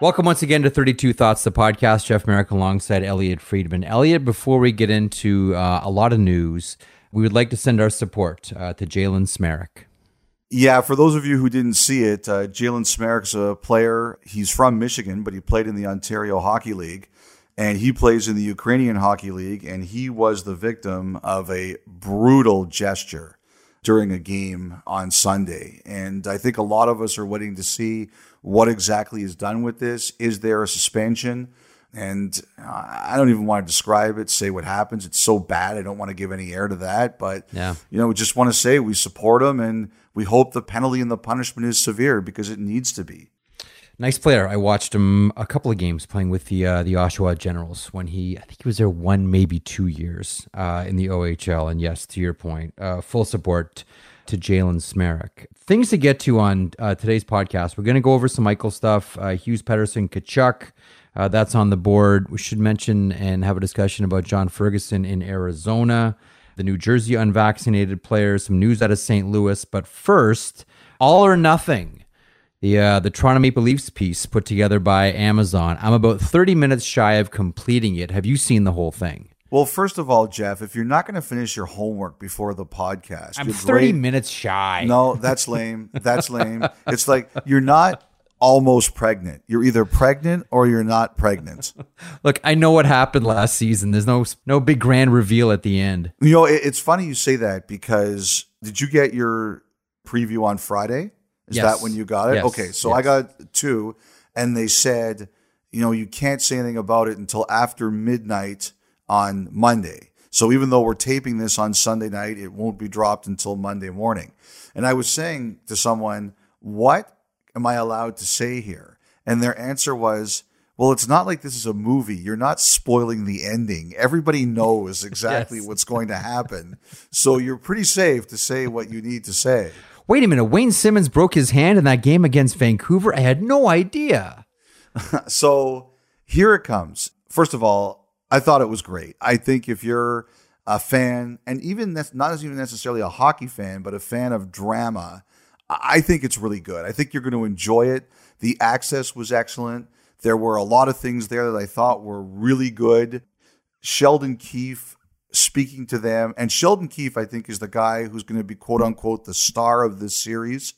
Welcome once again to 32 Thoughts, the podcast. Jeff Marek alongside Elliotte Friedman. Elliotte, before we get into uh, a lot of news, we would like to send our support uh, to Jalen Smereck. Yeah, for those of you who didn't see it, uh, Jalen Smereck's a player. He's from Michigan, but he played in the Ontario Hockey League, and he plays in the Ukrainian Hockey League, and he was the victim of a brutal gesture during a game on Sunday. And I think a lot of us are waiting to see what exactly is done with this. Is there a suspension? And I don't even want to describe it, say what happens. It's so bad. I don't want to give any air to that. But, yeah. you know, we just want to say we support him and we hope the penalty and the punishment is severe because it needs to be. Nice player. I watched him a couple of games playing with the uh, the Oshawa Generals when he I think he was there one maybe two years uh, in the OHL. And yes, to your point, uh, full support to Jalen Smereck. Things to get to on uh, today's podcast. We're going to go over some Michael stuff. Uh, Hughes, Pettersson, Tkachuk. Uh, that's on the board. We should mention and have a discussion about John Ferguson in Arizona, the New Jersey unvaccinated players, some news out of St. Louis. But first, all or nothing. The uh, the Toronto Maple Leafs piece put together by Amazon. I'm about 30 minutes shy of completing it. Have you seen the whole thing? Well, first of all, Jeff, if you're not going to finish your homework before the podcast, I'm you're 30 great- minutes shy. No, that's lame. That's lame. It's like you're not almost pregnant. You're either pregnant or you're not pregnant. Look, I know what happened last season. There's no no big grand reveal at the end. You know, it, it's funny you say that because did you get your preview on Friday? Is Yes. that when you got it? Yes. Okay, so I got two, and they said, you know, you can't say anything about it until after midnight on Monday. So even though we're taping this on Sunday night, it won't be dropped until Monday morning. And I was saying to someone, what am I allowed to say here? And their answer was, well, it's not like this is a movie. You're not spoiling the ending. Everybody knows exactly Yes. what's going to happen. So you're pretty safe to say what you need to say. Wait a minute. Wayne Simmonds broke his hand in that game against Vancouver. I had no idea. So here it comes. First of all, I thought it was great. I think if you're a fan, and even that's not even necessarily a hockey fan, but a fan of drama, I think it's really good. I think you're going to enjoy it. The access was excellent. There were a lot of things there that I thought were really good. Sheldon Keefe speaking to them, and Sheldon Keefe, I think, is the guy who's going to be quote unquote the star of this series.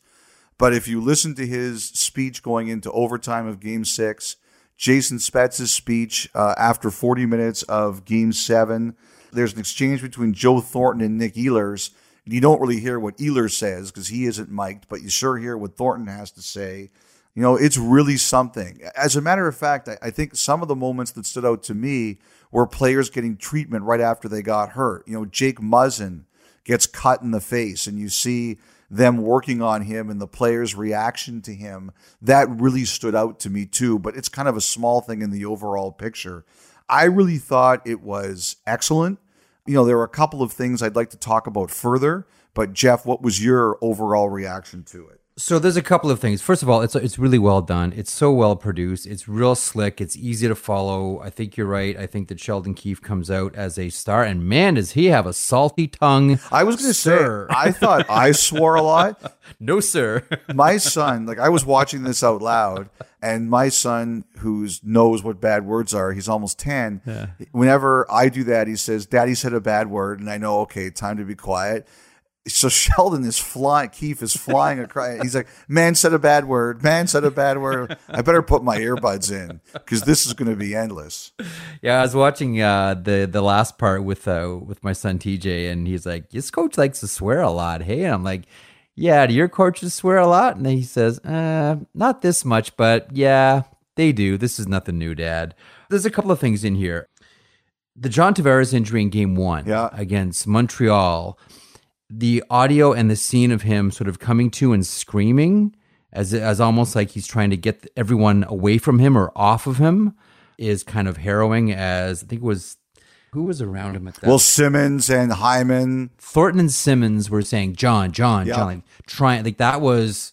But if you listen to his speech going into overtime of Game Six, Jason Spezza's speech uh, after 40 minutes of Game Seven, there's an exchange between Joe Thornton and Nick Ehlers. You don't really hear what Ehlers says because he isn't mic'd, but you sure hear what Thornton has to say. You know, it's really something. As a matter of fact, I, I think some of the moments that stood out to me were players getting treatment right after they got hurt. You know, Jake Muzzin gets cut in the face, and you see them working on him and the players' reaction to him. That really stood out to me too, but it's kind of a small thing in the overall picture. I really thought it was excellent. You know, there were a couple of things I'd like to talk about further, but Jeff, what was your overall reaction to it? So there's a couple of things. First of all, it's it's really well done. It's so well produced. It's real slick. It's easy to follow. I think you're right. I think that Sheldon Keefe comes out as a star, and man, does he have a salty tongue. I was going to say, Sir. I thought I swore a lot. No, sir. my son, like I was watching this out loud, and my son, who knows what bad words are, he's almost ten. Whenever I do that, he says, "Daddy said a bad word," and I know, okay, time to be quiet. So Sheldon is flying. Keefe is flying across. He's like, "Man said a bad word. Man said a bad word. I better put my earbuds in because this is going to be endless." Yeah, I was watching uh, the the last part with uh, with my son TJ, and he's like, "This coach likes to swear a lot." Hey, and I'm like, "Yeah, do your coaches swear a lot?" And he says, uh, "Not this much, but yeah, they do. This is nothing new, Dad." There's a couple of things in here. The John Tavares injury in Game One Yeah. against Montreal, the audio and the scene of him sort of coming to and screaming, as as almost like he's trying to get everyone away from him or off of him, is kind of harrowing. As I think it was who was around him at that. Well, Simmonds and Hyman. Thornton and Simmonds were saying, "John, John, Yeah. John," like, trying like that was,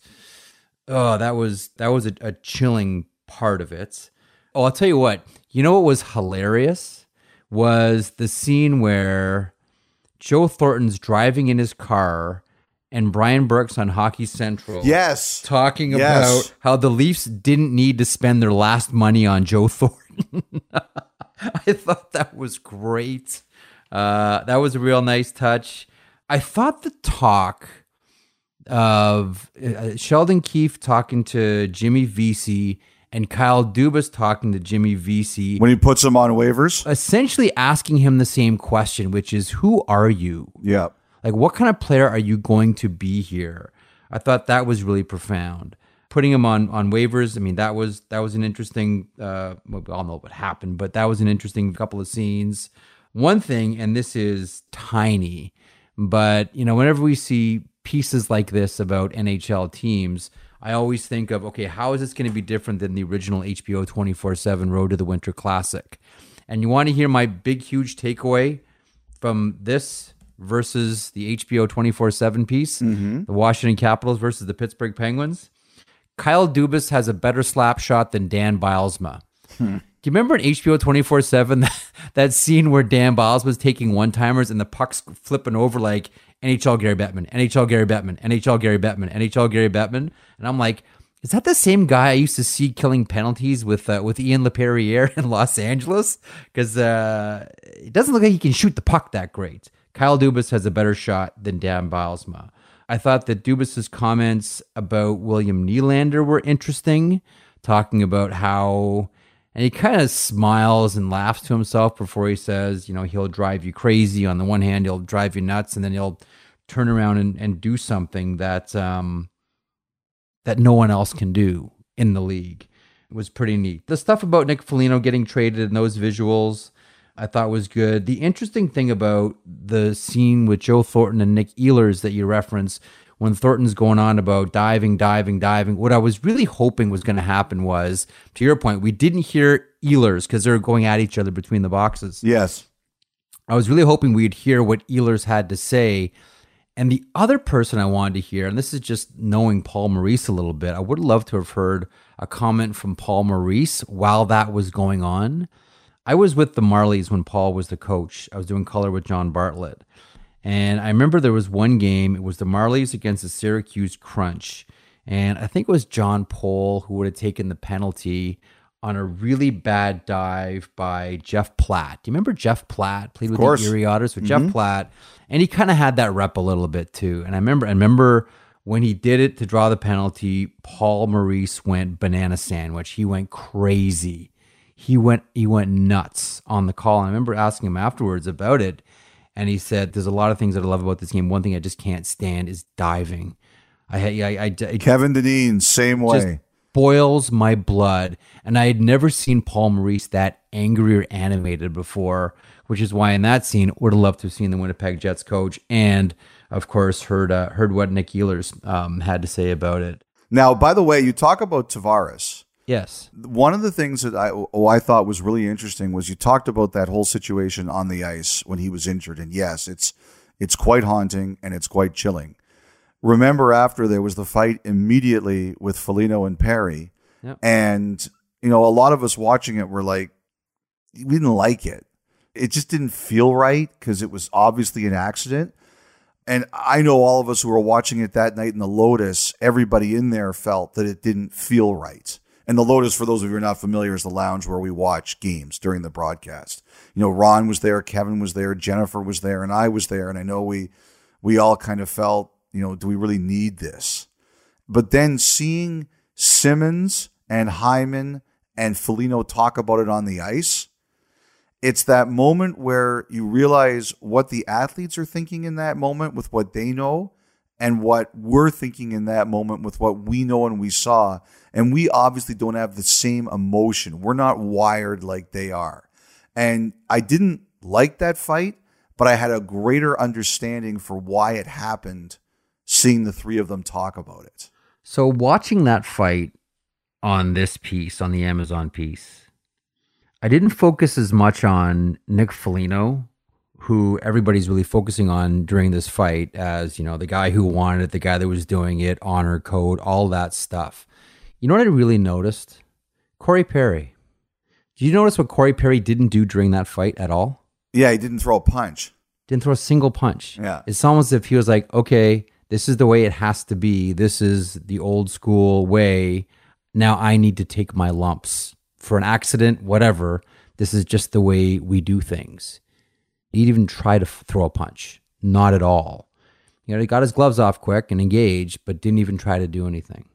oh, that was that was a, a chilling part of it. Oh, I'll tell you what. You know what was hilarious was the scene where Joe Thornton's driving in his car and Brian Burke's on Hockey Central. Yes. Talking Yes. about how the Leafs didn't need to spend their last money on Joe Thornton. I thought that was great. Uh, that was a real nice touch. I thought the talk of uh, Sheldon Keefe talking to Jimmy Vesey and Kyle Dubas talking to Jimmy Vesey When he puts him on waivers. essentially asking him the same question, which is, "Who are you? Yeah. Like, what kind of player are you going to be here?" I thought that was really profound. Putting him on on waivers, I mean, that was that was an interesting. Uh, well, we all know what happened, but that was an interesting couple of scenes. One thing, and this is tiny, but you know, whenever we see pieces like this about NHL teams, I always think of, okay, how is this going to be different than the original HBO 24 7 Road to the Winter Classic? And you want to hear my big, huge takeaway from this versus the HBO 24 7 piece, mm-hmm. the Washington Capitals versus the Pittsburgh Penguins? Kyle Dubas has a better slap shot than Dan Bylsma. Hmm. Do you remember in HBO 24 7 that scene where Dan Biles was taking one timers and the puck's flipping over like NHL Gary Bettman, NHL Gary Bettman, NHL Gary Bettman, NHL Gary Bettman? And I'm like, is that the same guy I used to see killing penalties with uh, with Ian Laperriere in Los Angeles? Because uh, it doesn't look like he can shoot the puck that great. Kyle Dubas has a better shot than Dan Bylsma. I thought that Dubas's comments about William Nylander were interesting, talking about how, and he kind of smiles and laughs to himself before he says, you know, he'll drive you crazy. On the one hand, he'll drive you nuts, and then he'll turn around and, and do something that um, that no one else can do in the league. It was pretty neat. The stuff about Nick Foligno getting traded and those visuals, I thought was good. The interesting thing about the scene with Joe Thornton and Nick Ehlers that you reference when Thornton's going on about diving, diving, diving, what I was really hoping was going to happen was, to your point, we didn't hear Ehlers because they're going at each other between the boxes. Yes. I was really hoping we'd hear what Ehlers had to say. And the other person I wanted to hear, and this is just knowing Paul Maurice a little bit, I would love to have heard a comment from Paul Maurice while that was going on. I was with the Marlies when Paul was the coach. I was doing color with John Bartlett. And I remember there was one game, it was the Marlies against the Syracuse Crunch. And I think it was John Paul who would have taken the penalty on a really bad dive by Jeff Platt. Do you remember Jeff Platt played with course. the Erie Otters with Jeff mm-hmm. Platt? And he kind of had that rep a little bit too. And I remember, I remember when he did it to draw the penalty, Paul Maurice went banana sandwich. He went crazy. He went he went nuts on the call. And I remember asking him afterwards about it, and he said, "There's a lot of things that I love about this game. One thing I just can't stand is diving. I I, I, I Kevin Dineen, same way. Boils my blood. And I had never seen Paul Maurice that angry or animated before, which is why in that scene would have loved to have seen the Winnipeg Jets coach and of course heard uh, heard what Nick Ehlers um, had to say about it. Now, by the way, you talk about Tavares. Yes. One of the things that I oh, I thought was really interesting was you talked about that whole situation on the ice when he was injured, and yes, it's it's quite haunting and it's quite chilling. Remember, after there was the fight immediately with Foligno and Perry, Yep. and you know a lot of us watching it were like, we didn't like it. It just didn't feel right because it was obviously an accident. And I know all of us who were watching it that night in the Lotus, everybody in there felt that it didn't feel right. And the Lotus, for those of you who are not familiar, is the lounge where we watch games during the broadcast. You know, Ron was there, Kevin was there, Jennifer was there, and I was there. And I know we we all kind of felt, you know, do we really need this? But then seeing Simmonds and Hyman and Foligno talk about it on the ice, it's that moment where you realize what the athletes are thinking in that moment with what they know and what we're thinking in that moment with what we know and we saw. And we obviously don't have the same emotion. We're not wired like they are. And I didn't like that fight, but I had a greater understanding for why it happened seeing the three of them talk about it. So watching that fight on this piece, on the Amazon piece, I didn't focus as much on Nick Foligno, who everybody's really focusing on during this fight as, you know, the guy who wanted it, the guy that was doing it, honor code, all that stuff. You know what I really noticed? Corey Perry. Did you notice what Corey Perry didn't do during that fight at all? Yeah, he didn't throw a punch. Didn't throw a single punch. Yeah. It's almost as if he was like, okay, This is the way it has to be. This is the old school way. Now I need to take my lumps for an accident, whatever. This is just the way we do things. He didn't even try to f- throw a punch. Not at all. You know, he got his gloves off quick and engaged, but didn't even try to do anything.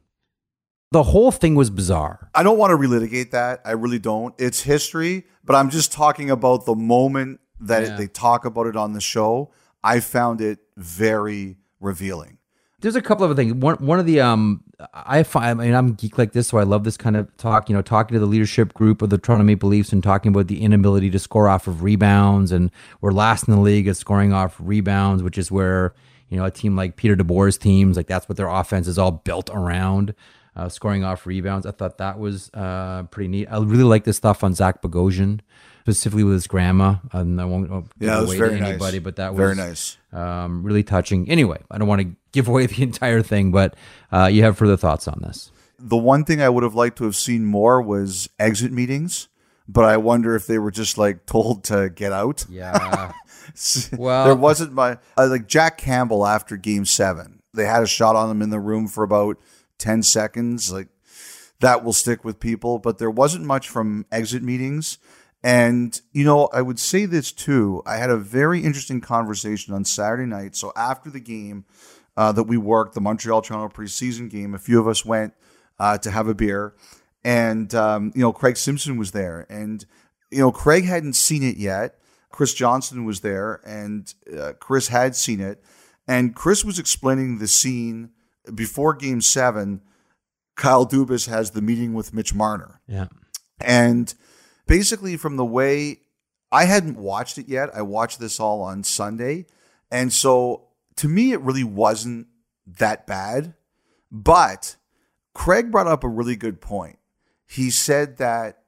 The whole thing was bizarre. I don't want to relitigate that. I really don't. It's history, but I'm just talking about the moment that Yeah. they talk about it on the show. I found it very revealing. There's a couple of things. One one of the um I find I mean I'm geek like this, so I love this kind of talk. You know, talking to the leadership group of the Toronto Maple Leafs and talking about the inability to score off of rebounds, and we're last in the league at scoring off rebounds, which is where you know a team like Peter DeBoer's teams like that's what their offense is all built around. Uh, scoring off rebounds, I thought that was uh, pretty neat. I really like this stuff on Zach Bogosian, specifically with his grandma. And I won't uh, give Yeah, was away to nice. anybody, but that was Very nice. um, really touching. Anyway, I don't want to give away the entire thing, but uh, you have further thoughts on this. The one thing I would have liked to have seen more was exit meetings, but I wonder if they were just like told to get out. Yeah. Well- there wasn't my uh, like Jack Campbell after Game Seven. They had a shot on him in the room for about ten seconds. Like that will stick with people, but there wasn't much from exit meetings. And you know, I would say this too. I had a very interesting conversation on Saturday night. So after the game uh, that we worked, the Montreal Toronto preseason game, a few of us went uh, to have a beer, and um, you know, Craig Simpson was there, and you know, Craig hadn't seen it yet. Chris Johnson was there, and uh, Chris had seen it, and Chris was explaining the scene before Game Seven. Kyle Dubas has the meeting with Mitch Marner. yeah. And basically, from the way I hadn't watched it yet, I watched this all on Sunday. And so to me, it really wasn't that bad. But Craig brought up a really good point. He said that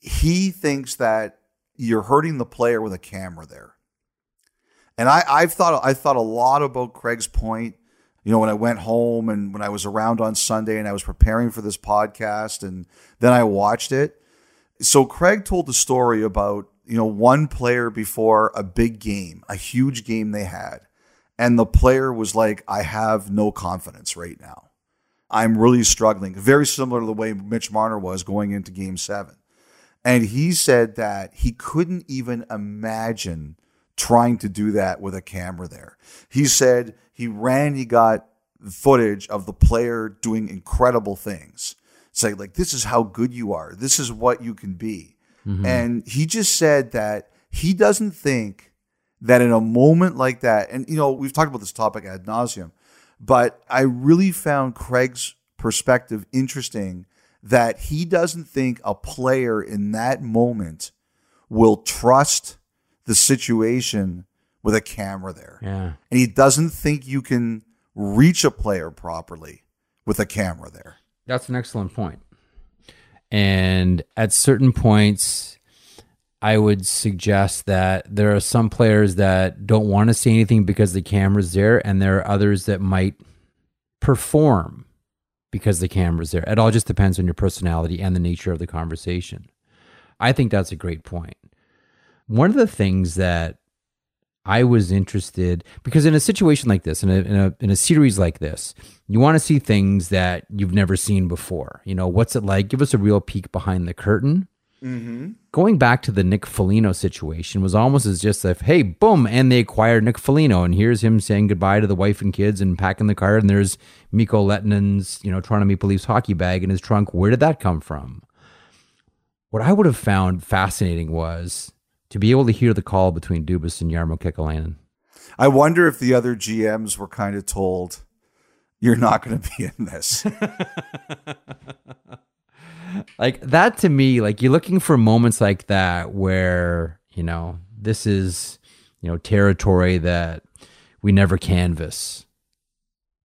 he thinks that you're hurting the player with a camera there. And I, I've thought I thought a lot about Craig's point. You know, when I went home and when I was around on Sunday and I was preparing for this podcast and then I watched it. So Craig told the story about, you know, one player before a big game, a huge game they had. And the player was like, I have no confidence right now. I'm really struggling. Very similar to the way Mitch Marner was going into game seven. And he said that he couldn't even imagine trying to do that with a camera there. He said he ran, he got footage of the player doing incredible things. Say, like, this is how good you are. This is what you can be. Mm-hmm. And he just said that he doesn't think that in a moment like that, and you know, we've talked about this topic ad nauseum, but I really found Craig's perspective interesting that he doesn't think a player in that moment will trust the situation with a camera there. Yeah. And he doesn't think you can reach a player properly with a camera there. That's an excellent point. And at certain points, I would suggest that there are some players that don't want to say anything because the camera's there, and there are others that might perform because the camera's there. It all just depends on your personality and the nature of the conversation. I think that's a great point. One of the things that I was interested because in a situation like this, in a in a in a series like this, you want to see things that you've never seen before. You know, what's it like? Give us a real peek behind the curtain. Mm-hmm. Going back to the Nick Foligno situation was almost as just if, hey, boom, and they acquired Nick Foligno, and here's him saying goodbye to the wife and kids and packing the car, and there's Mikko Lehtonen's, you know, Toronto Maple Leafs hockey bag in his trunk. Where did that come from? What I would have found fascinating was to be able to hear the call between Dubas and Jarmo Kekalainen. I wonder if the other GMs were kind of told, you're not going to be in this. like that to me like you're looking for moments like that where you know this is you know territory that we never canvas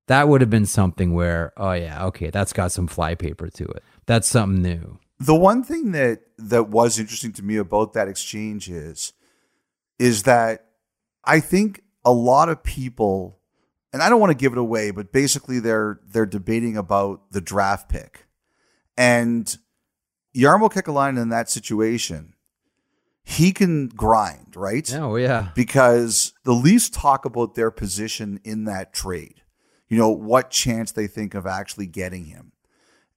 that would have been something where oh yeah okay that's got some flypaper to it that's something new The one thing that that was interesting to me about that exchange is is that I think a lot of people and I don't want to give it away, but basically they're they're debating about the draft pick. And Jarmo Kekalainen in that situation, he can grind, right? oh yeah because the Leafs talk about their position in that trade. you know, what chance they think of actually getting him.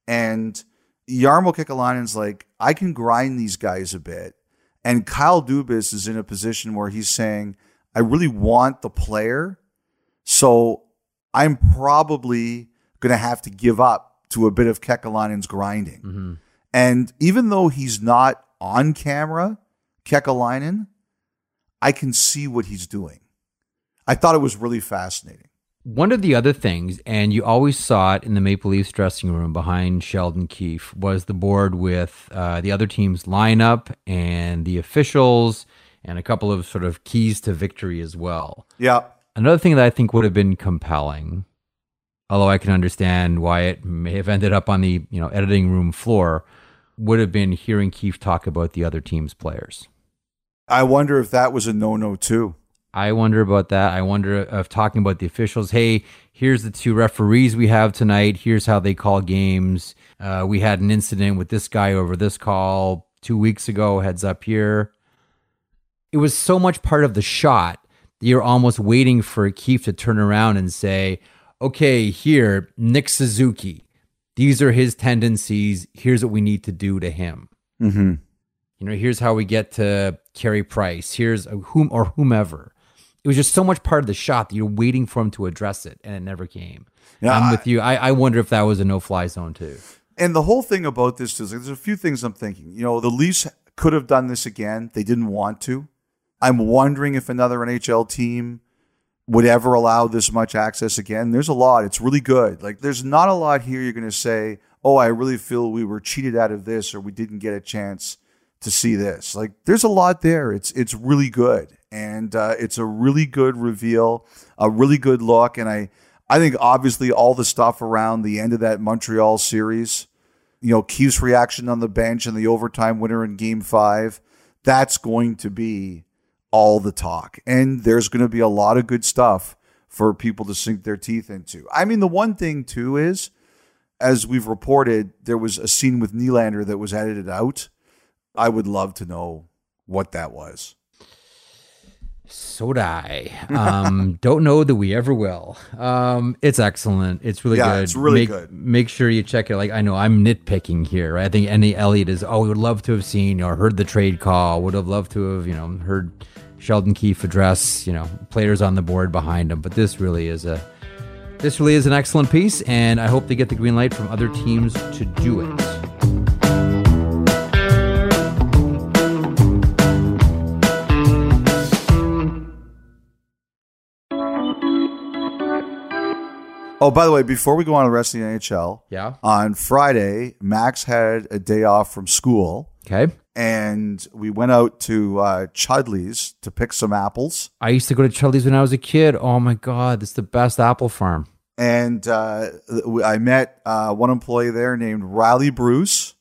And Jarmo Kekalainen's like, I can grind these guys a bit. And Kyle Dubas is in a position where he's saying, I really want the player. So I'm probably going to have to give up to a bit of Kekalainen's grinding. Mm-hmm. And even though he's not on camera, Kekalainen, I can see what he's doing. I thought it was really fascinating. One of the other things, and you always saw it in the Maple Leafs dressing room behind Sheldon Keefe, was the board with uh, the other team's lineup and the officials and a couple of sort of keys to victory as well. Yeah. Another thing that I think would have been compelling, although I can understand why it may have ended up on the you know editing room floor, would have been hearing Keefe talk about the other team's players. I wonder if that was a no no too. I wonder about that. I wonder of talking about the officials. Hey, here's the two referees we have tonight. Here's how they call games. Uh, we had an incident with this guy over this call two weeks ago. Heads up here. It was so much part of the shot that you're almost waiting for Keefe to turn around and say, "Okay, here, Nick Suzuki. These are his tendencies. Here's what we need to do to him." Mm-hmm. You know, here's how we get to Carey Price. Here's whom or whomever it was just so much part of the shot that you're waiting for him to address it, and it never came. Yeah, I'm I- with you. I, I wonder if that was a no-fly zone too. And the whole thing about this is there's a few things I'm thinking. You know, the Leafs could have done this again. They didn't want to. I'm wondering if another NHL team would ever allow this much access again. There's a lot. It's really good. Like there's not a lot here you're going to say, "Oh, I really feel we were cheated out of this or we didn't get a chance to see this." Like there's a lot there. It's it's really good. And uh, it's a really good reveal, a really good look and I I think obviously all the stuff around the end of that Montreal series, you know, Keefe's reaction on the bench and the overtime winner in game five, that's going to be all the talk. And there's going to be a lot of good stuff for people to sink their teeth into. I mean, the one thing too is, as we've reported, there was a scene with Nylander that was edited out. I would love to know what that was. So I. Um, don't know that we ever will. Um, it's excellent. It's really Yeah, good. it's really make, good. Make sure you check it. Like I know I'm nitpicking here. Right? I think any Elliotte is. Oh, we would love to have seen or heard the trade call. Would have loved to have you know heard Sheldon Keefe address you know players on the board behind him. But this really is a this really is an excellent piece, and I hope they get the green light from other teams to do it. Oh, by the way, before we go on to the rest of the NHL, Yeah. on Friday, Max had a day off from school. Okay. and we went out to uh, Chudleigh's to pick some apples. I used to go to Chudleigh's when I was a kid. Oh my god, it's the best apple farm. And uh, I met uh, one employee there named Riley Bruce.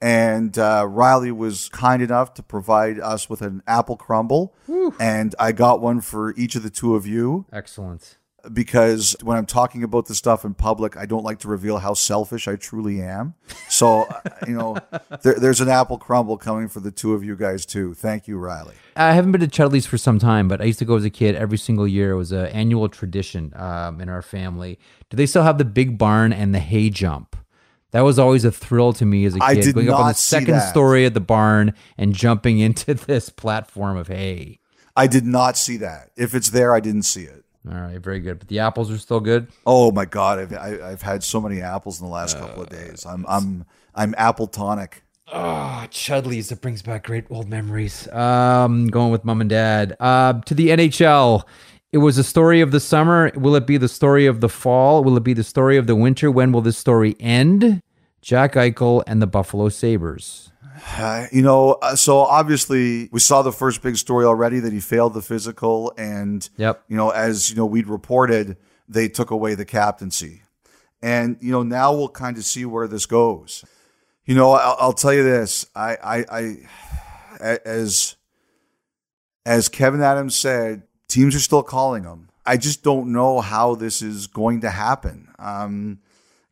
And uh, Riley was kind enough to provide us with an apple crumble. And I got one for each of the two of you Excellent. Because when I'm talking about this stuff in public, I don't like to reveal how selfish I truly am. So, uh, you know, there, there's an apple crumble coming for the two of you guys, too. Thank you, Riley. I haven't been to Chudleigh's for some time, but I used to go as a kid every single year. It was an annual tradition um, in our family. Do they still have the big barn and the hay jump? That was always a thrill to me as a kid. I did going up on the second that. story of the barn and jumping into this platform of hay. I did not see that. If it's there, I didn't see it. All right, very good. But the apples are still good. Oh my god, I've I, I've had so many apples in the last couple of days. I'm I'm I'm apple tonic. Oh, Chudleigh's. That brings back great old memories. Um, going with mom and dad. Uh, to the NHL. It was a story of the summer. Will it be the story of the fall? Will it be the story of the winter? When will this story end? Jack Eichel and the Buffalo Sabres. Uh, you know, uh, so obviously we saw the first big story already that he failed the physical, and Yep. you know, as you know, we'd reported they took away the captaincy, and you know now we'll kind of see where this goes. You know, I'll, I'll tell you this: I, I, as as Kevyn Adams said, teams are still calling him. I just don't know how this is going to happen. Um,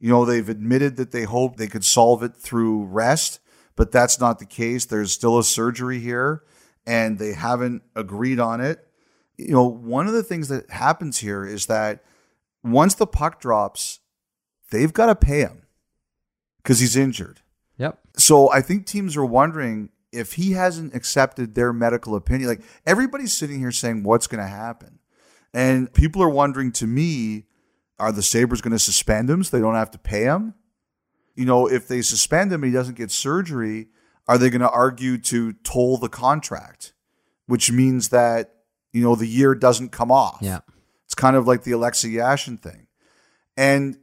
you know, they've admitted that they hope they could solve it through rest, but that's not the case. There's still a surgery here, and they haven't agreed on it. You know, one of the things that happens here is that once the puck drops, they've got to pay him because he's injured. Yep. So I think teams are wondering if he hasn't accepted their medical opinion. Like everybody's sitting here saying, what's going to happen? And people are wondering to me, are the Sabres going to suspend him so they don't have to pay him? You know, if they suspend him and he doesn't get surgery, are they going to argue to toll the contract? Which means that, you know, the year doesn't come off. Yeah. It's kind of like the Alexei Yashin thing. And,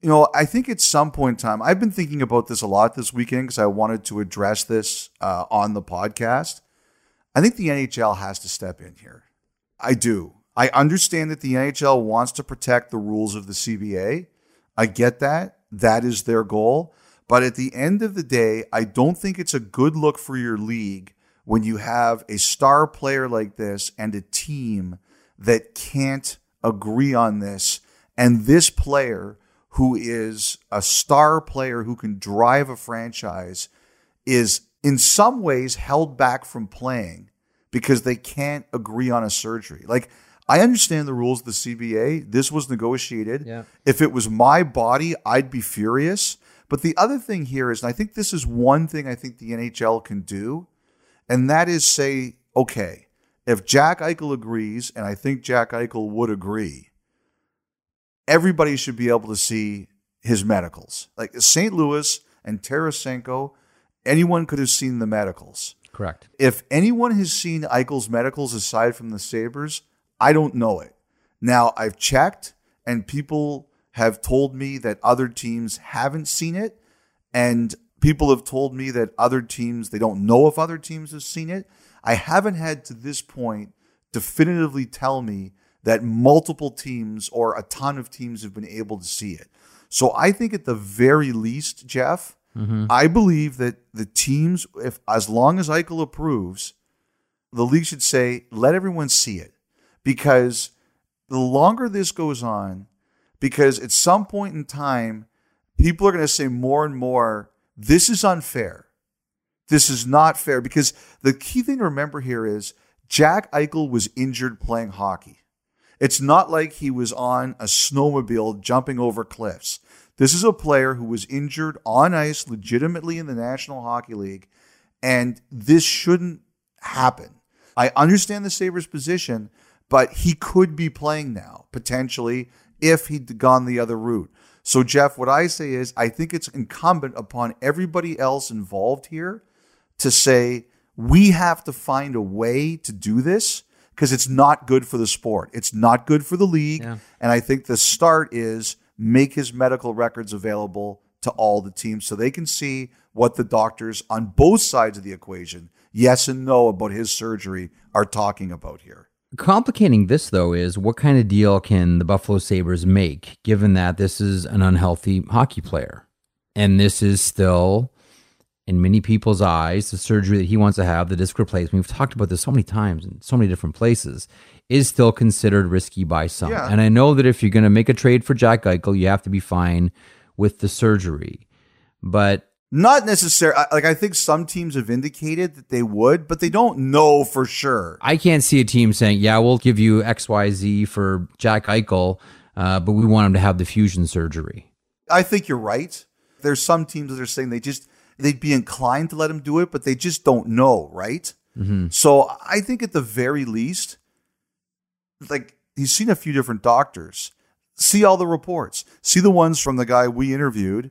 you know, I think at some point in time, I've been thinking about this a lot this weekend because I wanted to address this uh, on the podcast. I think the NHL has to step in here. I do. I understand that the NHL wants to protect the rules of the CBA. I get that. That is their goal. But at the end of the day, I don't think it's a good look for your league when you have a star player like this and a team that can't agree on this. And this player, who is a star player who can drive a franchise, is in some ways held back from playing because they can't agree on a surgery. Like, I understand the rules of the CBA. This was negotiated. Yeah. If it was my body, I'd be furious. But the other thing here is, and I think this is one thing I think the NHL can do, and that is say, okay, if Jack Eichel agrees, and I think Jack Eichel would agree, everybody should be able to see his medicals. Like St. Louis and Tarasenko, anyone could have seen the medicals. Correct. If anyone has seen Eichel's medicals aside from the Sabres, I don't know it. Now, I've checked, and people have told me that other teams haven't seen it. And people have told me that other teams, they don't know if other teams have seen it. I haven't had to this point definitively tell me that multiple teams or a ton of teams have been able to see it. So I think at the very least, Jeff, mm-hmm. I believe that the teams, if as long as Eichel approves, the league should say, let everyone see it. Because the longer this goes on, because at some point in time, people are going to say more and more, this is unfair. This is not fair. Because the key thing to remember here is Jack Eichel was injured playing hockey. It's not like he was on a snowmobile jumping over cliffs. This is a player who was injured on ice legitimately in the National Hockey League, and this shouldn't happen. I understand the Sabres' position, but he could be playing now, potentially, if he'd gone the other route. So, Jeff, what I say is I think it's incumbent upon everybody else involved here to say, we have to find a way to do this because it's not good for the sport. It's not good for the league. Yeah. And I think the start is make his medical records available to all the teams so they can see what the doctors on both sides of the equation, yes and no about his surgery, are talking about here. Complicating this, though, is what kind of deal can the Buffalo Sabres make, given that this is an unhealthy hockey player? And this is still, in many people's eyes, the surgery that he wants to have, the disc replacement. We've talked about this so many times in so many different places, is still considered risky by some. Yeah. And I know that if you're going to make a trade for Jack Eichel, you have to be fine with the surgery. But Not necessarily. Like I think some teams have indicated that they would, but they don't know for sure. I can't see a team saying, "Yeah, we'll give you X, Y, Z for Jack Eichel, uh, but we want him to have the fusion surgery." I think you're right. There's some teams that are saying they just they'd be inclined to let him do it, but they just don't know, right? So I think at the very least, like he's seen a few different doctors. See all the reports. See the ones from the guy we interviewed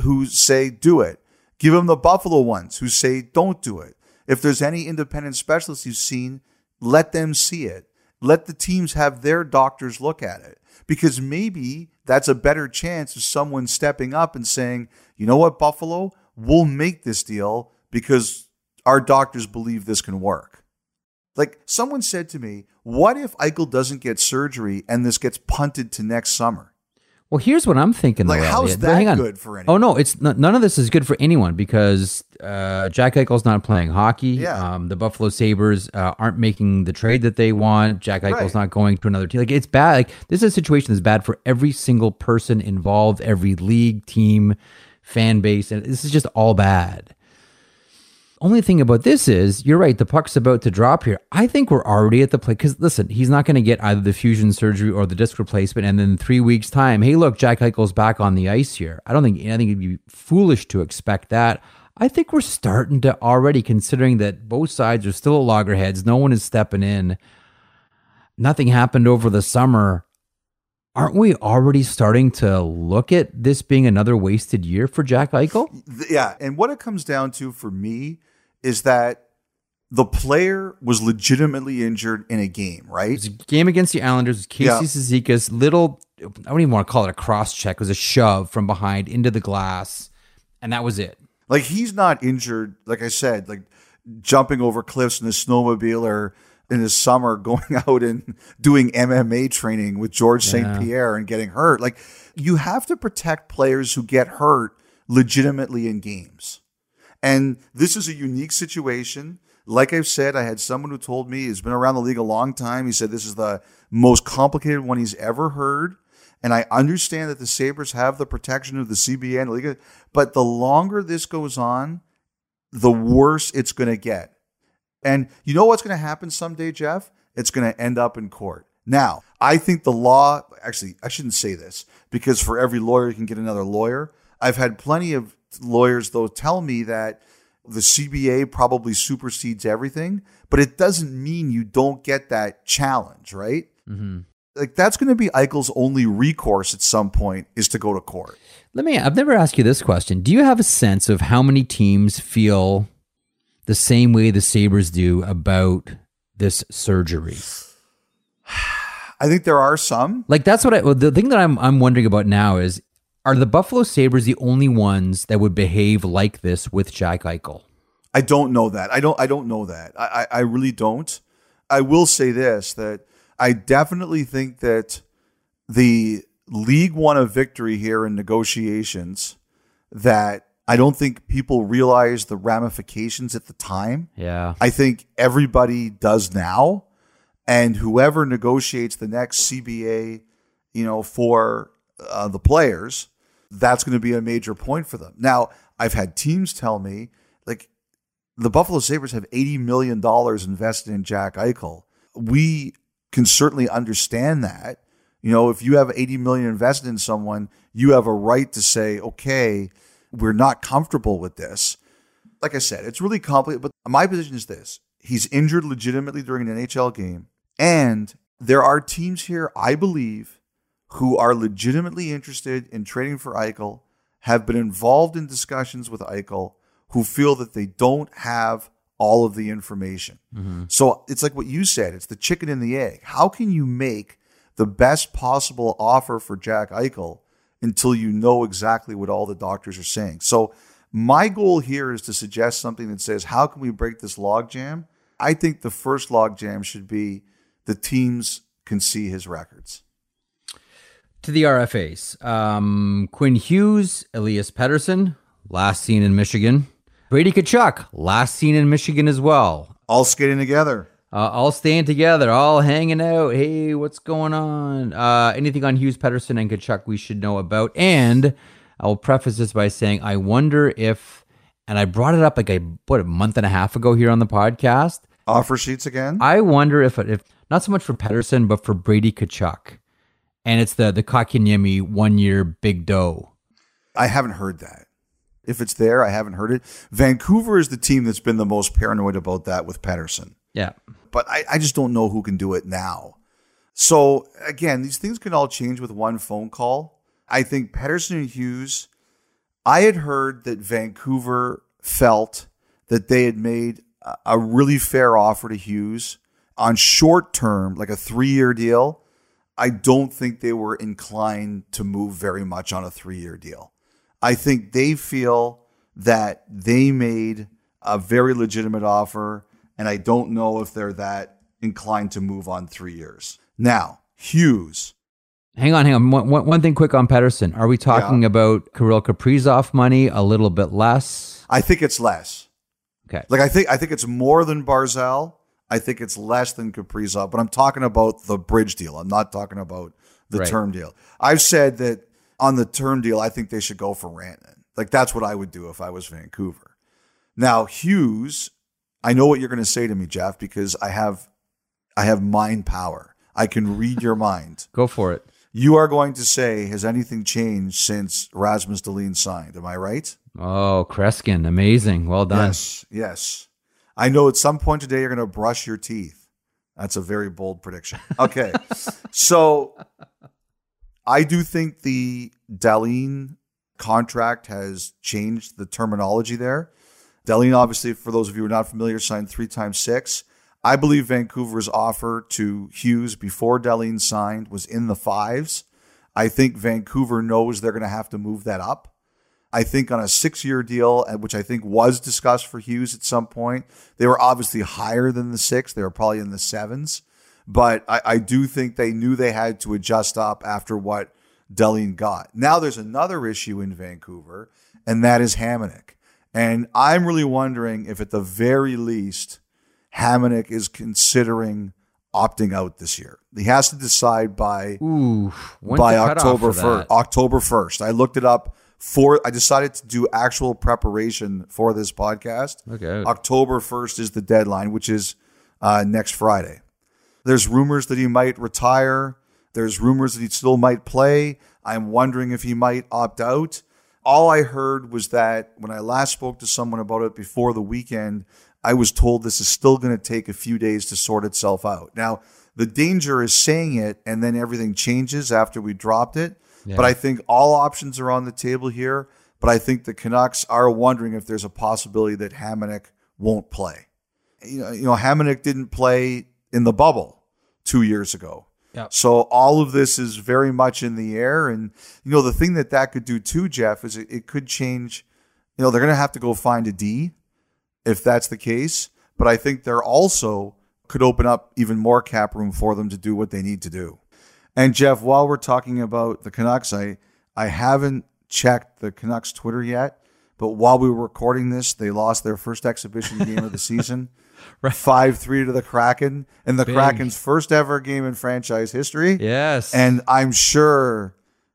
who say do it. Give them the Buffalo ones who say don't do it. If there's any independent specialists you've seen, let them see it. Let the teams have their doctors look at it because maybe that's a better chance of someone stepping up and saying, you know what, Buffalo, we'll make this deal because our doctors believe this can work. Like someone said to me, what if Eichel doesn't get surgery and this gets punted to next summer? Well, here's what I'm thinking. Like, though, how's Elliotte. That hang on. good for anyone? Oh no, it's n- none of this is good for anyone because uh, Jack Eichel's not playing hockey. Yeah. Um, the Buffalo Sabres uh, aren't making the trade that they want. Jack Eichel's Right. not going to another team. Like it's bad. Like this is a situation that's bad for every single person involved, every league, team, fan base, and this is just all bad. Only thing about this is, you're right, the puck's about to drop here. I think we're already at the play because listen, he's not going to get either the fusion surgery or the disc replacement, and then three weeks' time, hey, look, Jack Eichel's back on the ice here. I don't think I think it'd be foolish to expect that. I think we're starting to already, considering that both sides are still at loggerheads. No one is stepping in. Nothing happened over the summer. Aren't we already starting to look at this being another wasted year for Jack Eichel? Yeah. And what it comes down to for me is that the player was legitimately injured in a game, right? It was a game against the Islanders. Casey yeah. Cizikas, little, I don't even want to call it a cross check. It was a shove from behind into the glass. And that was it. Like he's not injured, like I said, like jumping over cliffs in a snowmobile or in the summer going out and doing MMA training with Georges yeah. St. Pierre and getting hurt. Like you have to protect players who get hurt legitimately in games. And this is a unique situation. Like I've said, I had someone who told me he's been around the league a long time. He said this is the most complicated one he's ever heard. And I understand that the Sabres have the protection of the CBA and the league, but the longer this goes on, the worse it's going to get. And you know what's going to happen someday, Jeff? It's going to end up in court. Now, I think the law, actually, I shouldn't say this because for every lawyer, you can get another lawyer. I've had plenty of lawyers, though, tell me that the CBA probably supersedes everything, but it doesn't mean you don't get that challenge, right? Mm-hmm. Like that's going to be Eichel's only recourse at some point is to go to court. Let me. I've never asked you this question. Do you have a sense of how many teams feel the same way the Sabres do about this surgery? I think there are some. Like that's what I. Well, the thing that I'm I'm wondering about now is are the Buffalo Sabres the only ones that would behave like this with Jack Eichel? I don't know that. I don't I don't know that. I, I, I really don't. I will say this that I definitely think that the league won a victory here in negotiations that I don't think people realized the ramifications at the time. Yeah. I think everybody does now. And whoever negotiates the next CBA, you know, for uh, the players, that's going to be a major point for them. Now, I've had teams tell me, like, the Buffalo Sabres have $80 million invested in Jack Eichel. We can certainly understand that. You know, if you have 80 million invested in someone, you have a right to say, okay, we're not comfortable with this. Like I said, it's really complicated, but my position is this he's injured legitimately during an NHL game. And there are teams here, I believe, who are legitimately interested in trading for Eichel, have been involved in discussions with Eichel, who feel that they don't have all of the information. Mm-hmm. So it's like what you said it's the chicken and the egg. How can you make the best possible offer for Jack Eichel until you know exactly what all the doctors are saying. So my goal here is to suggest something that says, how can we break this logjam? I think the first logjam should be the teams can see his records. To the RFAs, um, Quinn Hughes, Elias Pettersson, last seen in Michigan. Brady Tkachuk, last seen in Michigan as well. All skating together uh, all staying together, all hanging out. Hey, what's going on? Uh, anything on Hughes, Pettersson, and Tkachuk we should know about? And I will preface this by saying I wonder if, and I brought it up like a what a month and a half ago here on the podcast. Offer sheets again. I wonder if if not so much for Pettersson, but for Brady Tkachuk, and it's the the Kotkaniemi one year big dough. I haven't heard that. If it's there, I haven't heard it. Vancouver is the team that's been the most paranoid about that with Pettersson. Yeah. But I, I just don't know who can do it now. So again, these things can all change with one phone call. I think Pettersson and Hughes, I had heard that Vancouver felt that they had made a really fair offer to Hughes on short term, like a three year deal. I don't think they were inclined to move very much on a three year deal. I think they feel that they made a very legitimate offer and I don't know if they're that inclined to move on three years. Now, Hughes. Hang on, hang on. One, one thing quick on Pettersson. Are we talking yeah. about Kirill Kaprizov money? A little bit less? I think it's less. Okay. Like I think I think it's more than Barzal. I think it's less than Kaprizov, but I'm talking about the bridge deal. I'm not talking about the right. term deal. I've said that on the term deal, I think they should go for Rantanen. Like that's what I would do if I was Vancouver. Now, Hughes, I know what you're going to say to me, Jeff, because I have I have mind power. I can read your mind. Go for it. You are going to say, has anything changed since Rasmus Dahlin signed? Am I right? Oh, Kreskin, amazing. Well done. Yes, yes. I know at some point today you're going to brush your teeth. That's a very bold prediction. Okay. so I do think the Dahlin contract has changed the terminology there. Dahlin, obviously, for those of you who are not familiar, signed three times six. I believe Vancouver's offer to Hughes before Dahlin signed was in the fives. I think Vancouver knows they're going to have to move that up. I think on a six year deal, uh, which I think was discussed for Hughes at some point, they were obviously higher than the six. They were probably in the sevens. But I, I do think they knew they had to adjust up after what Dahlin got. Now there's another issue in Vancouver, and that is Hamonic. And I'm really wondering if, at the very least, Hamonic is considering opting out this year. He has to decide by Ooh, by October first. October first. I looked it up for. I decided to do actual preparation for this podcast. Okay. October first is the deadline, which is uh, next Friday. There's rumors that he might retire. There's rumors that he still might play. I'm wondering if he might opt out. All I heard was that when I last spoke to someone about it before the weekend, I was told this is still going to take a few days to sort itself out. Now, the danger is saying it and then everything changes after we dropped it. But I think all options are on the table here. But I think the Canucks are wondering if there's a possibility that Hamonic won't play. You know, you know, Hamonic didn't play in the bubble two years ago. Yep. So all of this is very much in the air. And, you know, the thing that that could do too, Jeff, is it, it could change. You know, they're going to have to go find a D if that's the case. But I think they're also could open up even more cap room for them to do what they need to do. And Jeff, while we're talking about the Canucks, I I haven't checked the Canucks Twitter yet, but while we were recording this, they lost their first exhibition game of the season. Five three to the Kraken, and the Kraken's first ever game in franchise history. Yes. And I'm sure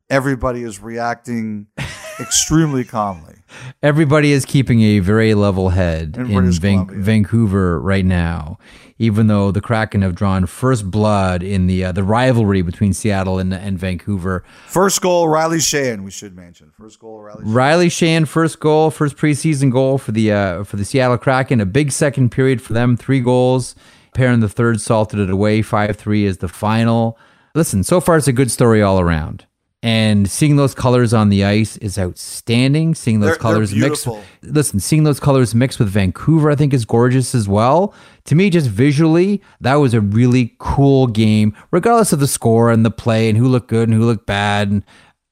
everybody is reacting extremely calmly. Everybody is keeping a very level head In in, Van- Vancouver right now, even though the Kraken have drawn first blood in the uh, the rivalry between Seattle and, and Vancouver. First goal, Riley Sheahan, we should mention. First goal, Riley Sheahan. Riley Sheahan first goal, first preseason goal for the uh, for the Seattle Kraken. A big second period for them, three goals. Perrin the third salted it away. Five three is the final. Listen, so far it's a good story all around. And seeing those colors on the ice is outstanding. Seeing those They're- they're colors mixed, listen, seeing those colors mixed with Vancouver, I think is gorgeous as well. To me, just visually, that was a really cool game, regardless of the score and the play and who looked good and who looked bad. And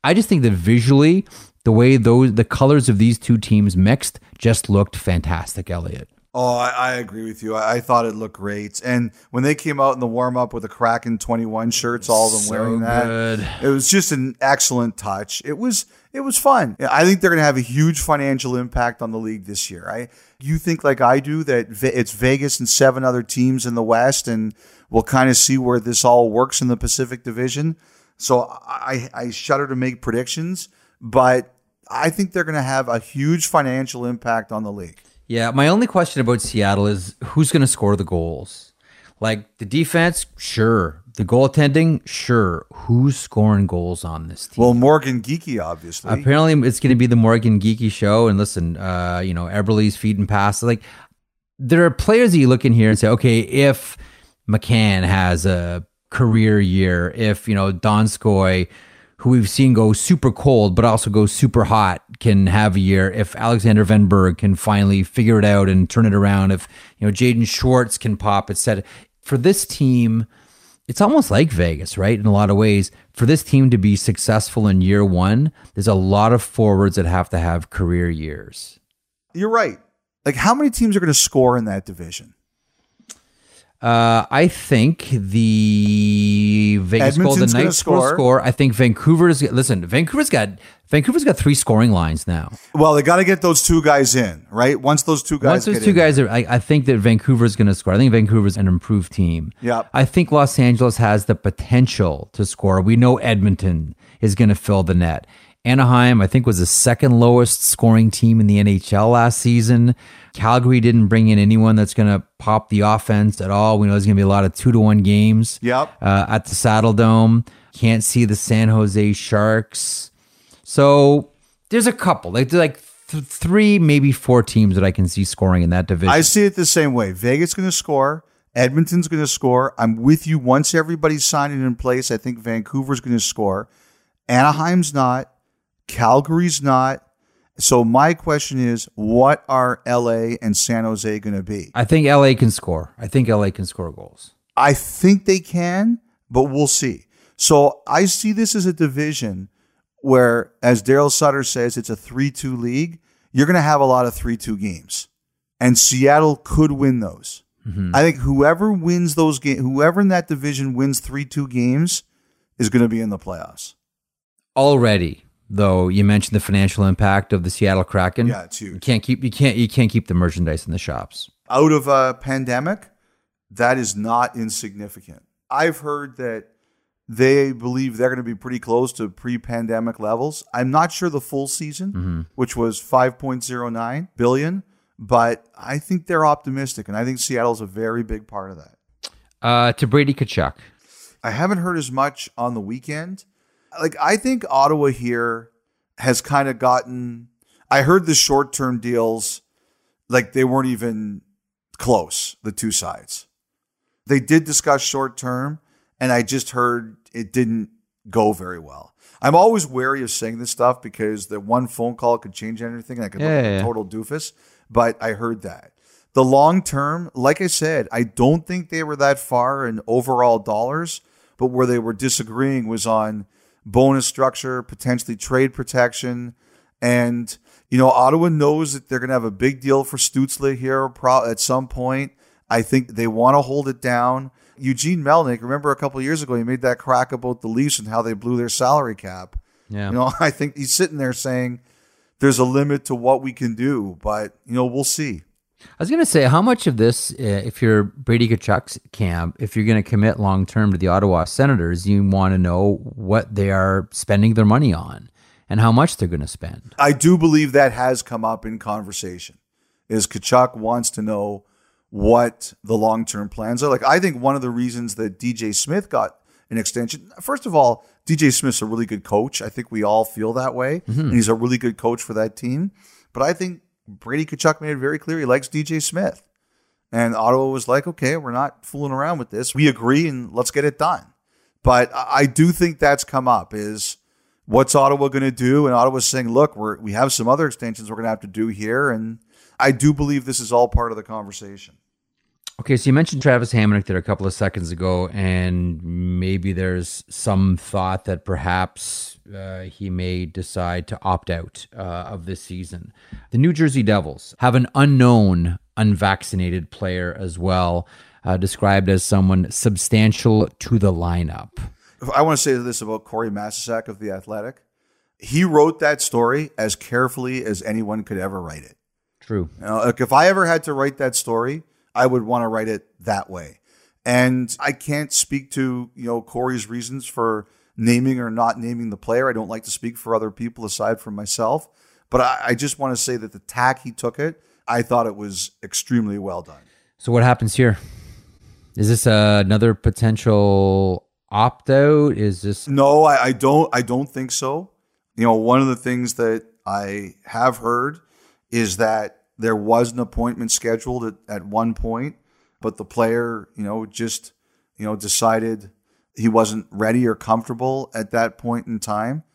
I just think that visually, the way those the colors of these two teams mixed just looked fantastic, Elliotte. Oh, I, I agree with you. I, I thought it looked great. And when they came out in the warm up with the Kraken 21 shirts, all of them So wearing that, good. it was just an excellent touch. It was it was fun. I think they're going to have a huge financial impact on the league this year. I you think like I do that it's Vegas and seven other teams in the West, and we'll kind of see where this all works in the Pacific Division. So I I shudder to make predictions, but I think they're going to have a huge financial impact on the league. Yeah, my only question about Seattle is who's going to score the goals? Like the defense, sure. The goaltending, sure. Who's scoring goals on this team? Well, Morgan Geekie, obviously. Apparently, it's going to be the Morgan Geekie show. And listen, uh, you know, Eberle's feeding passes. Like, there are players that you look in here and say, okay, if McCann has a career year, if, you know, Donskoy, who we've seen go super cold, but also go super hot, can have a year. If Alexander Wennberg can finally figure it out and turn it around, if, you know, Jaden Schwartz can pop, etc. For this team, it's almost like Vegas, right? In a lot of ways, for this team to be successful in year one, there's a lot of forwards that have to have career years. You're right. Like, how many teams are going to score in that division? Uh, I think the Vegas Golden gonna Knights will score. score. I think Vancouver's listen. Vancouver's got Vancouver's got three scoring lines now. Well, they got to get those two guys in, right? Once those two guys Once those two in. guys are, I, I think that Vancouver's going to score. I think Vancouver's an improved team. Yeah. I think Los Angeles has the potential to score. We know Edmonton is going to fill the net. Anaheim, I think, was the second lowest scoring team in the NHL last season. Calgary didn't bring in anyone that's going to pop the offense at all. We know there's going to be a lot of two to one games Yep. uh, at the Saddledome. Can't see the San Jose Sharks. So there's a couple, like, like th- three, maybe four teams that I can see scoring in that division. I see it the same way. Vegas going to score. Edmonton's going to score. I'm with you. Once everybody's signing in place, I think Vancouver's going to score. Anaheim's not. Calgary's not. So my question is, what are LA and San Jose going to be? I think LA can score. I think LA can score goals. I think they can, but we'll see. So I see this as a division where, as Daryl Sutter says, it's a 3 2 league. You're going to have a lot of 3 2 games, and Seattle could win those. Mm-hmm. I think whoever wins those games, whoever in that division wins 3 2 games is going to be in the playoffs. Already, though, you mentioned the financial impact of the Seattle Kraken. Yeah, it's You can't keep you can't you can't keep the merchandise in the shops. Out of a pandemic, that is not insignificant. I've heard that they believe they're going to be pretty close to pre-pandemic levels. I'm not sure the full season, which was 5.09 billion, but I think they're optimistic, and I think Seattle's a very big part of that. Uh, to Brady Tkachuk. I haven't heard as much on the weekend. Like I think Ottawa here has kind of gotten. I heard the short-term deals, like they weren't even close. The two sides, they did discuss short-term, and I just heard it didn't go very well. I'm always wary of saying this stuff because the one phone call could change anything, and I could Yeah, look like yeah, a total doofus. But I heard that. The long term, like I said, I don't think they were that far in overall dollars, but where they were disagreeing was on bonus structure, potentially trade protection. And, you know, Ottawa knows that they're going to have a big deal for Stutzle here pro- at some point. I think they want to hold it down. Eugene Melnyk, remember a couple of years ago, he made that crack about the Leafs and how they blew their salary cap. Yeah. You know, I think he's sitting there saying there's a limit to what we can do, but, you know, we'll see. I was going to say, how much of this, uh, if you're Brady Tkachuk's camp, if you're going to commit long term to the Ottawa Senators, you want to know what they are spending their money on and how much they're going to spend. I do believe that has come up in conversation. Is Kachuk wants to know what the long term plans are. Like I think one of the reasons that DJ Smith got an extension. First of all, DJ Smith's a really good coach. I think we all feel that way, and he's a really good coach for that team. But I think Brady Tkachuk made it very clear he likes DJ Smith, and Ottawa was like, "Okay, we're not fooling around with this. We agree, and let's get it done." But I do think that's come up. Is what's Ottawa going to do? And Ottawa's saying, look, we're, we have some other extensions we're going to have to do here. And I do believe this is all part of the conversation. Okay, so you mentioned Travis Hamonic there a couple of seconds ago, and maybe there's some thought that perhaps uh, he may decide to opt out uh, of this season. The New Jersey Devils have an unknown unvaccinated player as well, uh, described as someone substantial to the lineup. I want to say this about Corey Masisak of The Athletic. He wrote that story as carefully as anyone could ever write it. True. You know, like if I ever had to write that story, I would want to write it that way. And I can't speak to, you know, Corey's reasons for naming or not naming the player. I don't like to speak for other people aside from myself. But I, I just want to say that the tack he took it, I thought it was extremely well done. So what happens here? Is this uh, another potential opt out? Is this No, I, I don't. I don't think so. You know, one of the things that I have heard is that there was an appointment scheduled at, at one point, but the player, you know, just you know decided he wasn't ready or comfortable at that point in time.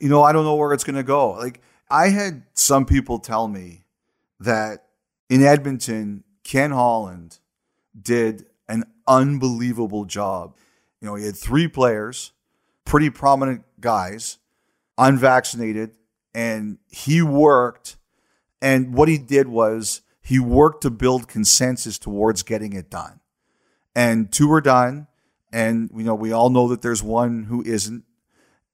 You know, I don't know where it's going to go. Like I had some people tell me that in Edmonton, Ken Holland did an unbelievable job. You know, he had three players, pretty prominent guys, unvaccinated, and he worked. And what he did was he worked to build consensus towards getting it done. And two are done. And, you know, we all know that there's one who isn't.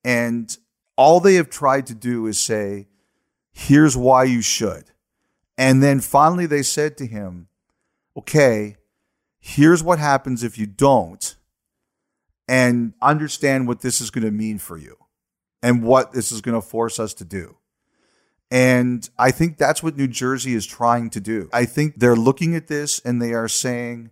And all they have tried to do is say, here's why you should. And then finally they said to him, okay, here's what happens if you don't, and understand what this is going to mean for you. and what this is going to force us to do. And I think that's what New Jersey is trying to do. I think they're looking at this and they are saying,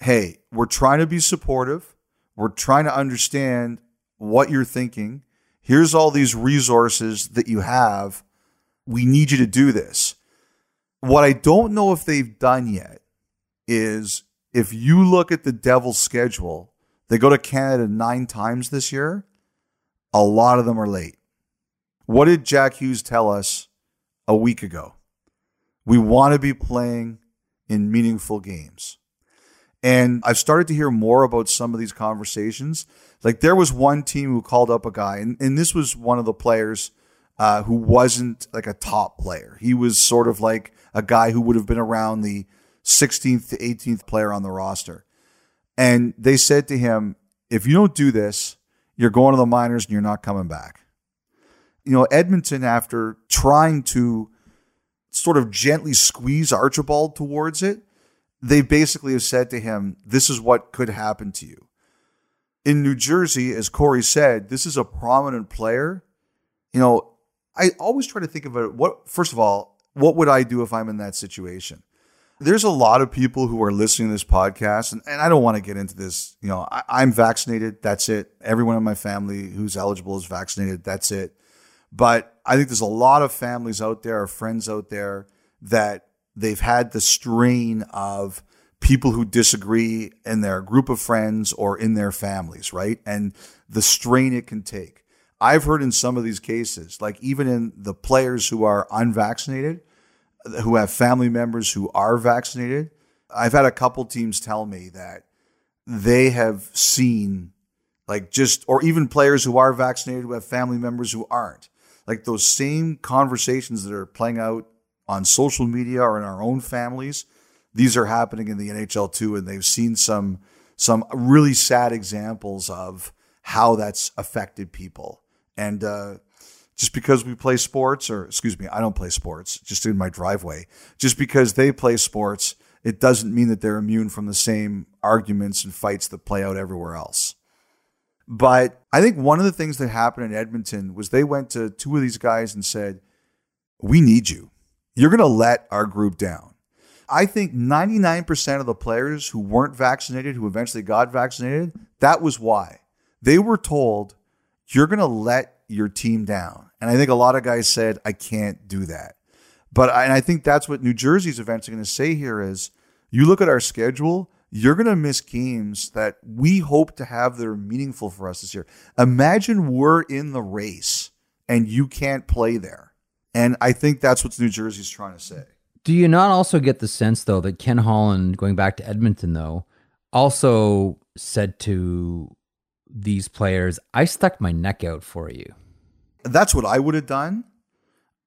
hey, we're trying to be supportive. We're trying to understand what you're thinking. Here's all these resources that you have. We need you to do this. What I don't know if they've done yet is if you look at the Devils' schedule, they go to Canada nine times this year. A lot of them are late. What did Jack Hughes tell us a week ago? We want to be playing in meaningful games. And I've started to hear more about some of these conversations. Like there was one team who called up a guy, and, and this was one of the players uh, who wasn't like a top player. He was sort of like a guy who would have been around the 16th to 18th player on the roster. And they said to him, if you don't do this, you're going to the minors and you're not coming back. You know, Edmonton, after trying to sort of gently squeeze Archibald towards it, they basically have said to him, This is what could happen to you. In New Jersey, as Corey said, this is a prominent player. You know, I always try to think of it. What, first of all, what would I do if I'm in that situation? There's a lot of people who are listening to this podcast, and, and I don't want to get into this. You know, I, am vaccinated. That's it. Everyone in my family who's eligible is vaccinated. That's it. But I think there's a lot of families out there, or friends out there, that they've had the strain of people who disagree in their group of friends or in their families, right? And the strain it can take. I've heard in some of these cases, like even in the players who are unvaccinated, who have family members who are vaccinated. I've had a couple teams tell me that they have seen like just or even players who are vaccinated who have family members who aren't. Like those same conversations that are playing out on social media or in our own families, these are happening in the NHL too and they've seen some some really sad examples of how that's affected people. And uh, just because we play sports, or excuse me, I don't play sports, just in my driveway, just because they play sports, it doesn't mean that they're immune from the same arguments and fights that play out everywhere else. But I think one of the things that happened in Edmonton was they went to two of these guys and said, We need you. You're going to let our group down. I think 99% of the players who weren't vaccinated, who eventually got vaccinated, that was why. They were told, You're going to let your team down. And I think a lot of guys said, I can't do that. But I, and I think that's what New Jersey's eventually going to say here is you look at our schedule, you're going to miss games that we hope to have that are meaningful for us this year. Imagine we're in the race and you can't play there. And I think that's what New Jersey's trying to say. Do you not also get the sense, though, that Ken Holland, going back to Edmonton, though, also said to these players, I stuck my neck out for you. That's what I would have done.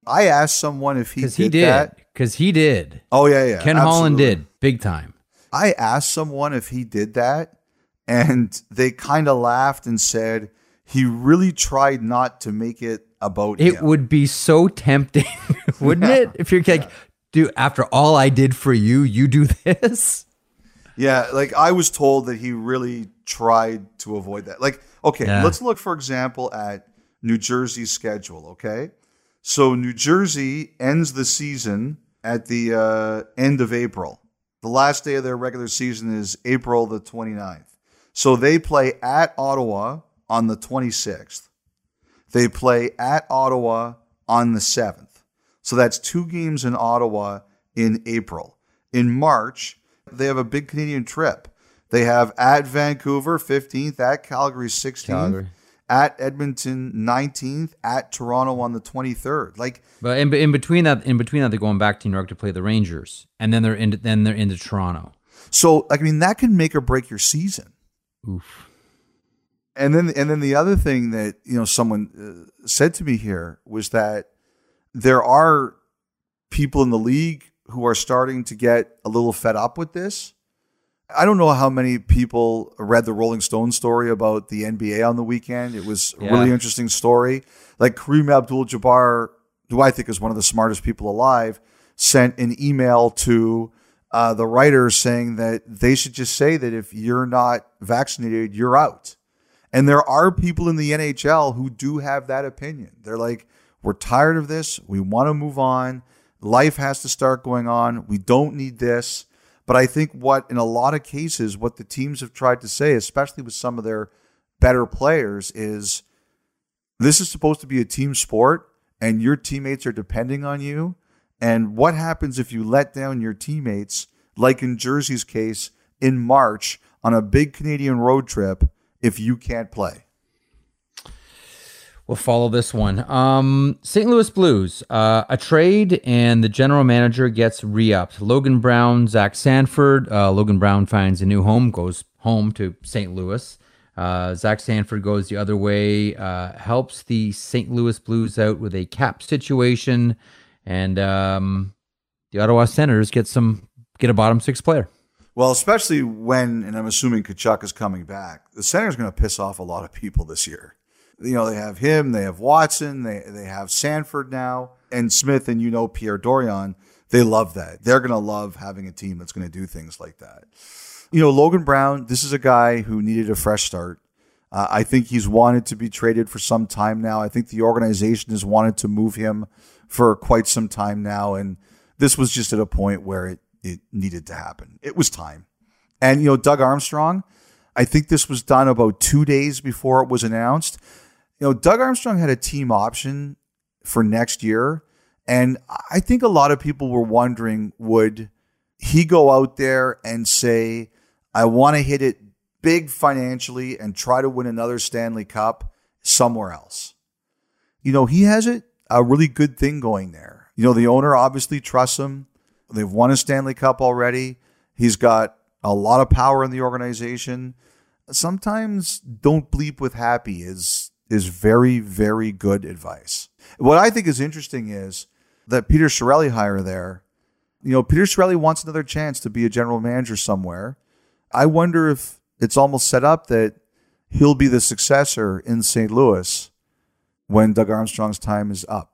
I asked someone if he did, he did that. Because he did. Oh, yeah, yeah. Ken absolutely. Holland did, big time. I asked someone if he did that, and they kind of laughed and said he really tried not to make it about it him. would be so tempting, wouldn't yeah. it? If you're like, yeah. dude, after all I did for you, you do this. Yeah, like I was told that he really tried to avoid that. Like, okay, yeah. let's look, for example, at New Jersey's schedule, okay? So New Jersey ends the season at the uh, end of April. The last day of their regular season is April the 29th. So they play at Ottawa on the 26th. They play at Ottawa on the 7th. So that's two games in Ottawa in April. In March, they have a big Canadian trip. They have at Vancouver 15th, at Calgary 16th, Calgary. At Edmonton 19th, at Toronto on the 23rd. Like, but in, in between that, in between that, they're going back to New York to play the Rangers, and then they're in, then they're into Toronto. So, like, I mean, that can make or break your season. Oof. And then, and then the other thing that you know someone uh, said to me here was that there are people in the league who are starting to get a little fed up with this. I don't know how many people read the Rolling Stone story about the NBA on the weekend. It was a yeah. really interesting story. Like Kareem Abdul Jabbar, who I think is one of the smartest people alive, sent an email to uh, the writers saying that they should just say that if you're not vaccinated, you're out. And there are people in the NHL who do have that opinion. They're like, we're tired of this. We want to move on. Life has to start going on. We don't need this. But I think what, in a lot of cases, what the teams have tried to say, especially with some of their better players, is this is supposed to be a team sport and your teammates are depending on you. And what happens if you let down your teammates, like in Jersey's case, in March on a big Canadian road trip if you can't play? We'll follow this one. Um, St. Louis Blues, uh, a trade, and the general manager gets re upped. Logan Brown, Zach Sanford. Uh, Logan Brown finds a new home, goes home to St. Louis. Uh, Zach Sanford goes the other way, uh, helps the St. Louis Blues out with a cap situation, and um, the Ottawa Senators get some get a bottom six player. Well, especially when, and I'm assuming Tkachuk is coming back, the Senators going to piss off a lot of people this year you know, they have him, they have Watson, they they have Sanford now, and Smith, and you know Pierre Dorion. They love that. They're to love having a team that's to do things like that. You know, Logan Brown. This is a guy who needed a fresh start. Uh, I think he's wanted to be traded for some time now. I think the organization has wanted to move him for quite some time now, and this was just at a point where it it needed to happen. It was time. And you know, Doug Armstrong. I think this was done about two days before it was announced you know, Doug Armstrong had a team option for next year. And I think a lot of people were wondering would he go out there and say, I want to hit it big financially and try to win another Stanley Cup somewhere else? You know, he has it, a really good thing going there. You know, the owner obviously trusts him. They've won a Stanley Cup already. He's got a lot of power in the organization. Sometimes don't bleep with happy is is very, very good advice. What I think is interesting is that Peter Chiarelli hire there. You know, Peter Chiarelli wants another chance to be a general manager somewhere. I wonder if it's almost set up that he'll be the successor in St. Louis when Doug Armstrong's time is up.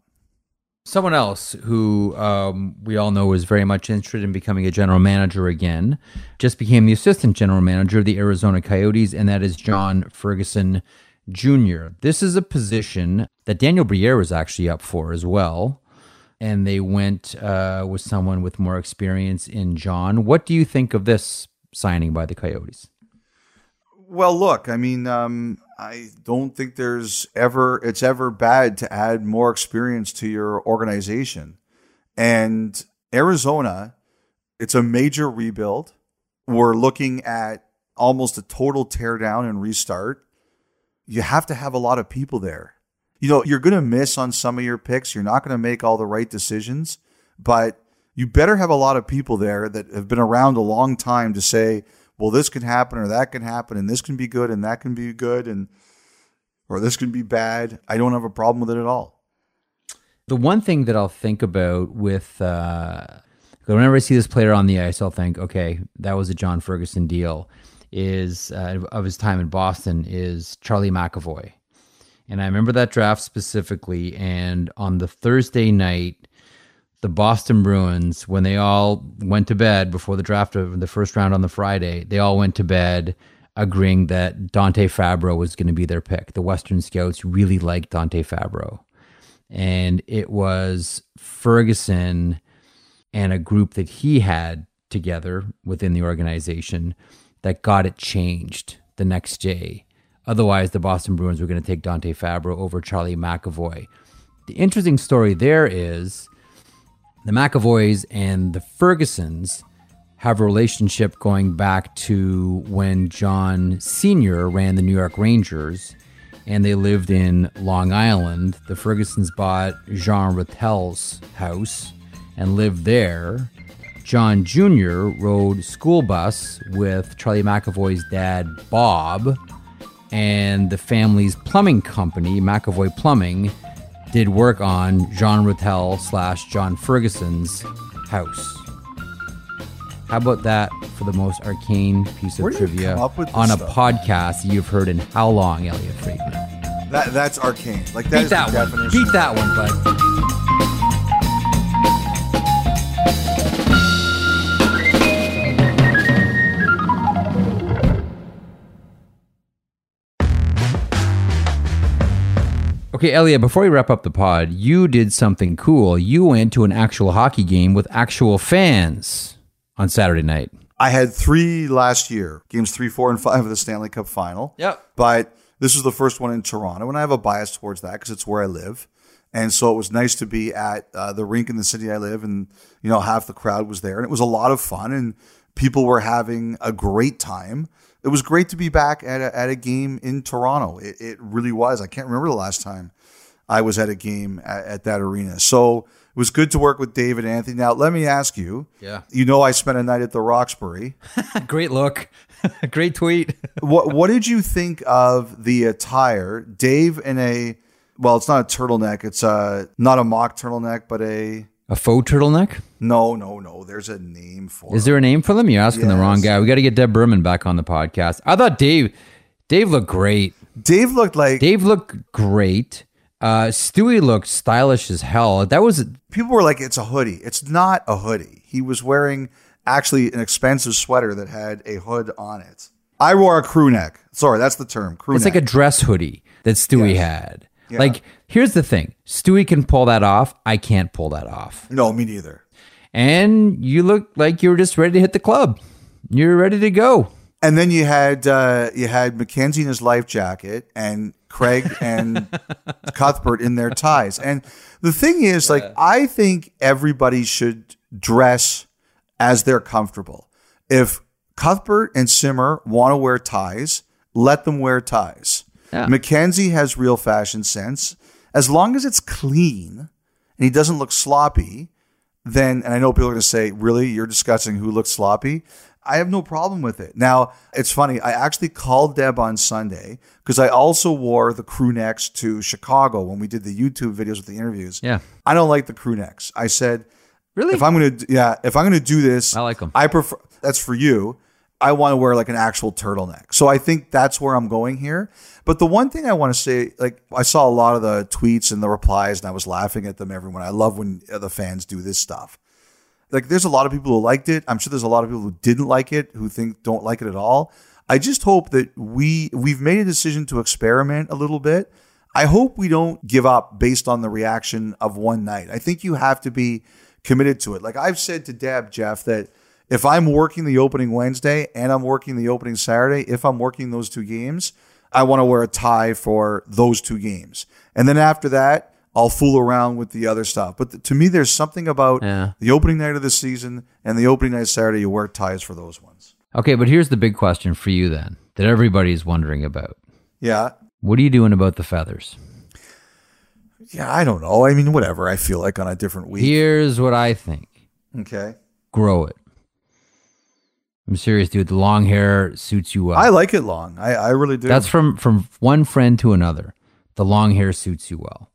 Someone else who um, we all know is very much interested in becoming a general manager again just became the assistant general manager of the Arizona Coyotes, and that is John Ferguson Jr. This is a position that Daniel Briere was actually up for as well. And they went uh, with someone with more experience in John. What do you think of this signing by the Coyotes? Well, look, I mean, um, I don't think there's ever it's ever bad to add more experience to your organization. And Arizona, it's a major rebuild. We're looking at almost a total teardown and restart you have to have a lot of people there. You know, you're going to miss on some of your picks. You're not going to make all the right decisions, but you better have a lot of people there that have been around a long time to say, well, this can happen or that can happen and this can be good and that can be good and or this can be bad. I don't have a problem with it at all. The one thing that I'll think about with uh, whenever I see this player on the ice, I'll think, okay, that was a John Ferguson deal is uh, of his time in Boston is Charlie McAvoy. And I remember that draft specifically. And on the Thursday night, the Boston Bruins, when they all went to bed before the draft of the first round on the Friday, they all went to bed agreeing that Dante Fabbro was going to be their pick. The Western scouts really liked Dante Fabbro. And it was Ferguson and a group that he had together within the organization that got it changed the next day. Otherwise, the Boston Bruins were going to take Dante Fabbro over Charlie McAvoy. The interesting story there is the McAvoys and the Fergusons have a relationship going back to when John Sr. ran the New York Rangers and they lived in Long Island. The Fergusons bought Jean Ratelle's house and lived there. John Jr. rode school bus with Charlie McAvoy's dad, Bob, and the family's plumbing company, McAvoy Plumbing, did work on John Ratelle slash John Ferguson's house. How about that for the most arcane piece of trivia on a stuff? podcast you've heard in how long, Elliotte Friedman? That that's arcane. Like that Beat that one. definition. Beat that one, bud. Okay, Elliotte, before we wrap up the pod, you did something cool. You went to an actual hockey game with actual fans on Saturday night. I had three last year, games three, four, and five of the Stanley Cup final. Yep. But this was the first one in Toronto, and I have a bias towards that because it's where I live. And so it was nice to be at uh, the rink in the city I live, and you know half the crowd was there, and it was a lot of fun, and people were having a great time. It was great to be back at a, at a game in Toronto. It, it really was. I can't remember the last time I was at a game at, at that arena. So it was good to work with David Anthony. Now let me ask you. Yeah. You know I spent a night at the Roxbury. Great look. Great tweet. what what did you think of the attire? Dave in a well, it's not a turtleneck. It's a not a mock turtleneck, but a A faux turtleneck? no, no, no. There's a name for. Is there a name for them? You're asking the wrong guy. We got to get Deb Berman back on the podcast. I thought Dave, Dave looked great. Dave looked like Dave looked great. Uh, Stewie looked stylish as hell. That was people were like, "It's a hoodie." It's not a hoodie. He was wearing actually an expensive sweater that had a hood on it. I wore a crew neck. Sorry, that's the term. Crew it's neck. like a dress hoodie that Stewie Yes. had. Like, here's the thing: Stewie can pull that off. I can't pull that off. no, me neither. And you look like you were just ready to hit the club. You're ready to go. And then you had uh, you had Mackenzie in his life jacket and Craig and Cuthbert in their ties. And the thing is, like, I think everybody should dress as they're comfortable. If Cuthbert and Simmer want to wear ties, let them wear ties. Yeah. Mackenzie has real fashion sense. As long as it's clean and he doesn't look sloppy, then, and I know people are going to say, really, you're discussing who looks sloppy. I have no problem with it. Now, it's funny. I actually called Deb on Sunday because I also wore the crew necks to Chicago when we did the YouTube videos with the interviews. Yeah. I don't like the crew necks. I said, Really? if I'm going to, yeah, if I'm going to do this, I like them. I prefer, that's for you. I want to wear like an actual turtleneck. So I think that's where I'm going here. But the one thing I want to say, like, I saw a lot of the tweets and the replies and I was laughing at them, everyone. I love when the fans do this stuff like there's a lot of people who liked it. I'm sure there's a lot of people who didn't like it who think don't like it at all. I just hope that we we've made a decision to experiment a little bit. I hope we don't give up based on the reaction of one night. I think you have to be committed to it. Like i've said to deb jeff that if i'm working the opening wednesday and i'm working the opening saturday if i'm working those two games i want to wear a tie for those two games. And then after that I'll fool around with the other stuff. But th- to me, there's something about Yeah. the opening night of the season and the opening night Saturday. You wear ties for those ones. Okay, but here's the big question for you then that everybody's wondering about. Yeah. What are you doing about the feathers? Yeah. I don't know. I mean, whatever. I feel like on a different week. Here's what I think Okay. grow it. I'm serious, dude. The long hair suits you well. I like it long. I, I really do. That's from from one friend to another. The long hair suits you well.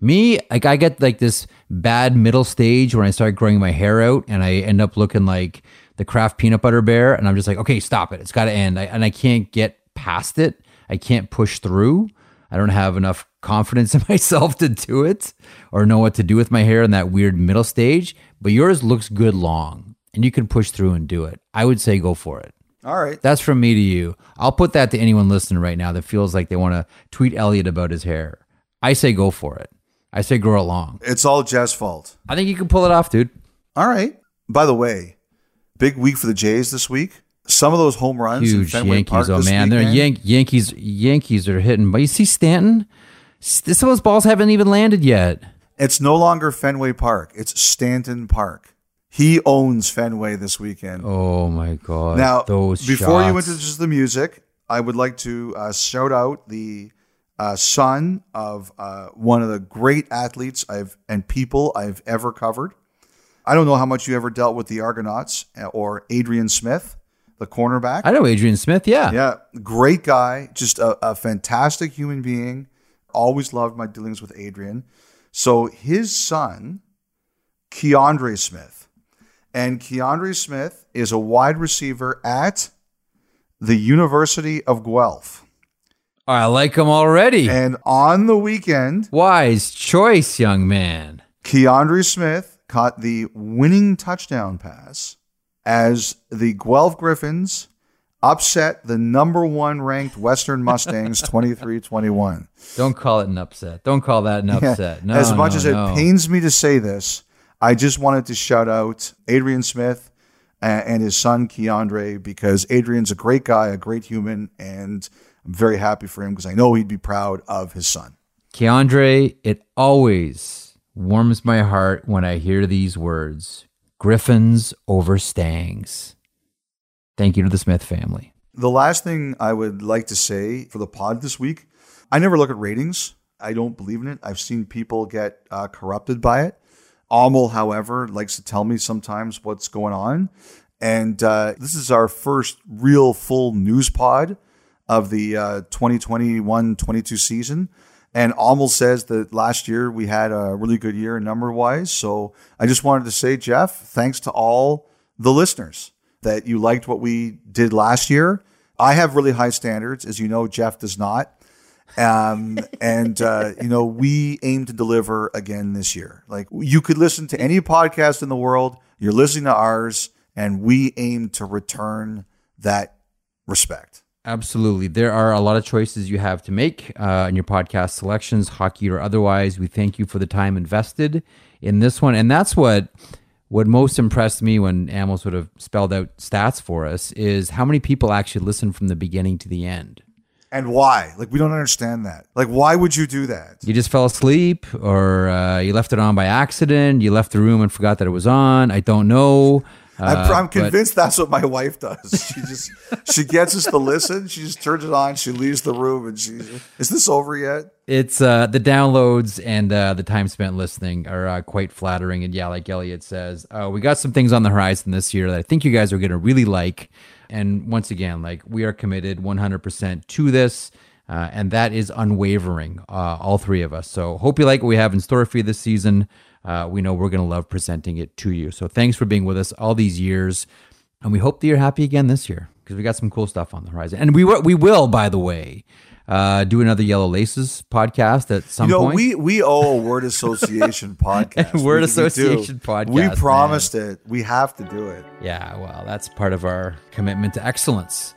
Me, like I get like this bad middle stage when I start growing my hair out and I end up looking like the Kraft peanut butter bear and I'm just like, okay, stop it. It's got to end. I, and I can't get past it. I can't push through. I don't have enough confidence in myself to do it or know what to do with my hair in that weird middle stage. But yours looks good long and you can push through and do it. I would say go for it. All right. That's from me to you. I'll put that to anyone listening right now that feels like they want to tweet Elliotte about his hair. I say go for it. I say grow along. It's all Jeff's fault. I think you can pull it off, dude. All right. By the way, big week for the Jays this week. Some of those home runs Huge Fenway Yankees. Park Oh man, they're Yank- Yankees. Yankees are hitting. But you see Stanton. Some of those balls haven't even landed yet. It's no longer Fenway Park. It's Stanton Park. He owns Fenway this weekend. Oh my god! Now, those before you went to just the music, I would like to uh, shout out the uh, son of uh, one of the great athletes I've and people I've ever covered. I don't know how much you ever dealt with the Argonauts uh, or Adrian Smith, the cornerback. I know Adrian Smith. Yeah. Yeah, great guy, just a, a fantastic human being. Always loved my dealings with Adrian. So his son, Keandre Smith, and Keandre Smith is a wide receiver at the University of Guelph. I like him already. And on the weekend, Wise choice, young man. Keandre Smith caught the winning touchdown pass as the Guelph Griffins upset the number one ranked Western Mustangs 23 21. Don't call it an upset. Don't call that an upset. No, as much no, as no. it pains me to say this, I just wanted to shout out Adrian Smith and his son Keandre because Adrian's a great guy, a great human, and I'm very happy for him because I know he'd be proud of his son. Keandre, it always warms my heart when I hear these words Griffins over Stangs. Thank you to the Smith family. The last thing I would like to say for the pod this week, I never look at ratings. I don't believe in it. I've seen people get uh, corrupted by it. Amel, however, likes to tell me sometimes what's going on. And uh, this is our first real full news pod of the uh, 2021 22 season. And Amel says that last year we had a really good year number wise. So I just wanted to say, Jeff, thanks to all the listeners that you liked what we did last year. I have really high standards. As you know, Jeff does not. Um, and, uh, you know, we aim to deliver again this year. Like you could listen to any podcast in the world, you're listening to ours, and we aim to return that respect. Absolutely. There are a lot of choices you have to make uh, in your podcast selections, hockey or otherwise. We thank you for the time invested in this one. And that's what what most impressed me when Amel sort of spelled out stats for us is how many people actually listen from the beginning to the end. And why? Like, we don't understand that. Like, why would you do that? You just fell asleep or uh, you left it on by accident. You left the room and forgot that it was on. I don't know. I'm, Uh, I'm but- convinced that's what my wife does. She just she gets us to listen. She just turns it on. She leaves the room, and she is this over yet? It's uh, the downloads and uh, the time spent listening are uh, quite flattering. And yeah, like Elliotte says, uh, we got some things on the horizon this year that I think you guys are going to really like. And once again, like we are committed 100% to this. Uh, and that is unwavering, uh, all three of us. So hope you like what we have in store for you this season. Uh, we know we're going to love presenting it to you. So thanks for being with us all these years. And we hope that you're happy again this year because we got some cool stuff on the horizon. And we, will- we will, by the way, uh, do another Yellow Laces podcast at some You know, point. we we owe a word association podcast. Word We- we association podcast, We man. promised it. We have to do it. Yeah, well, that's part of our commitment to excellence.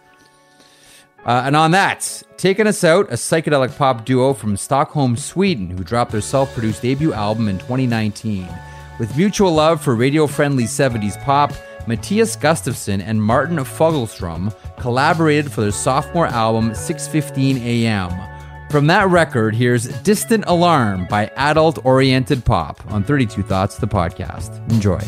Uh, and on that, taking us out, a psychedelic pop duo from Stockholm, Sweden, who dropped their self produced debut album in 2019. With mutual love for radio friendly 70s pop, Matthias Gustafsson and Martin Fogelstrom collaborated for their sophomore album 615 AM. From that record, here's Distant Alarm by Adult Oriented Pop on 32 Thoughts, the podcast. Enjoy.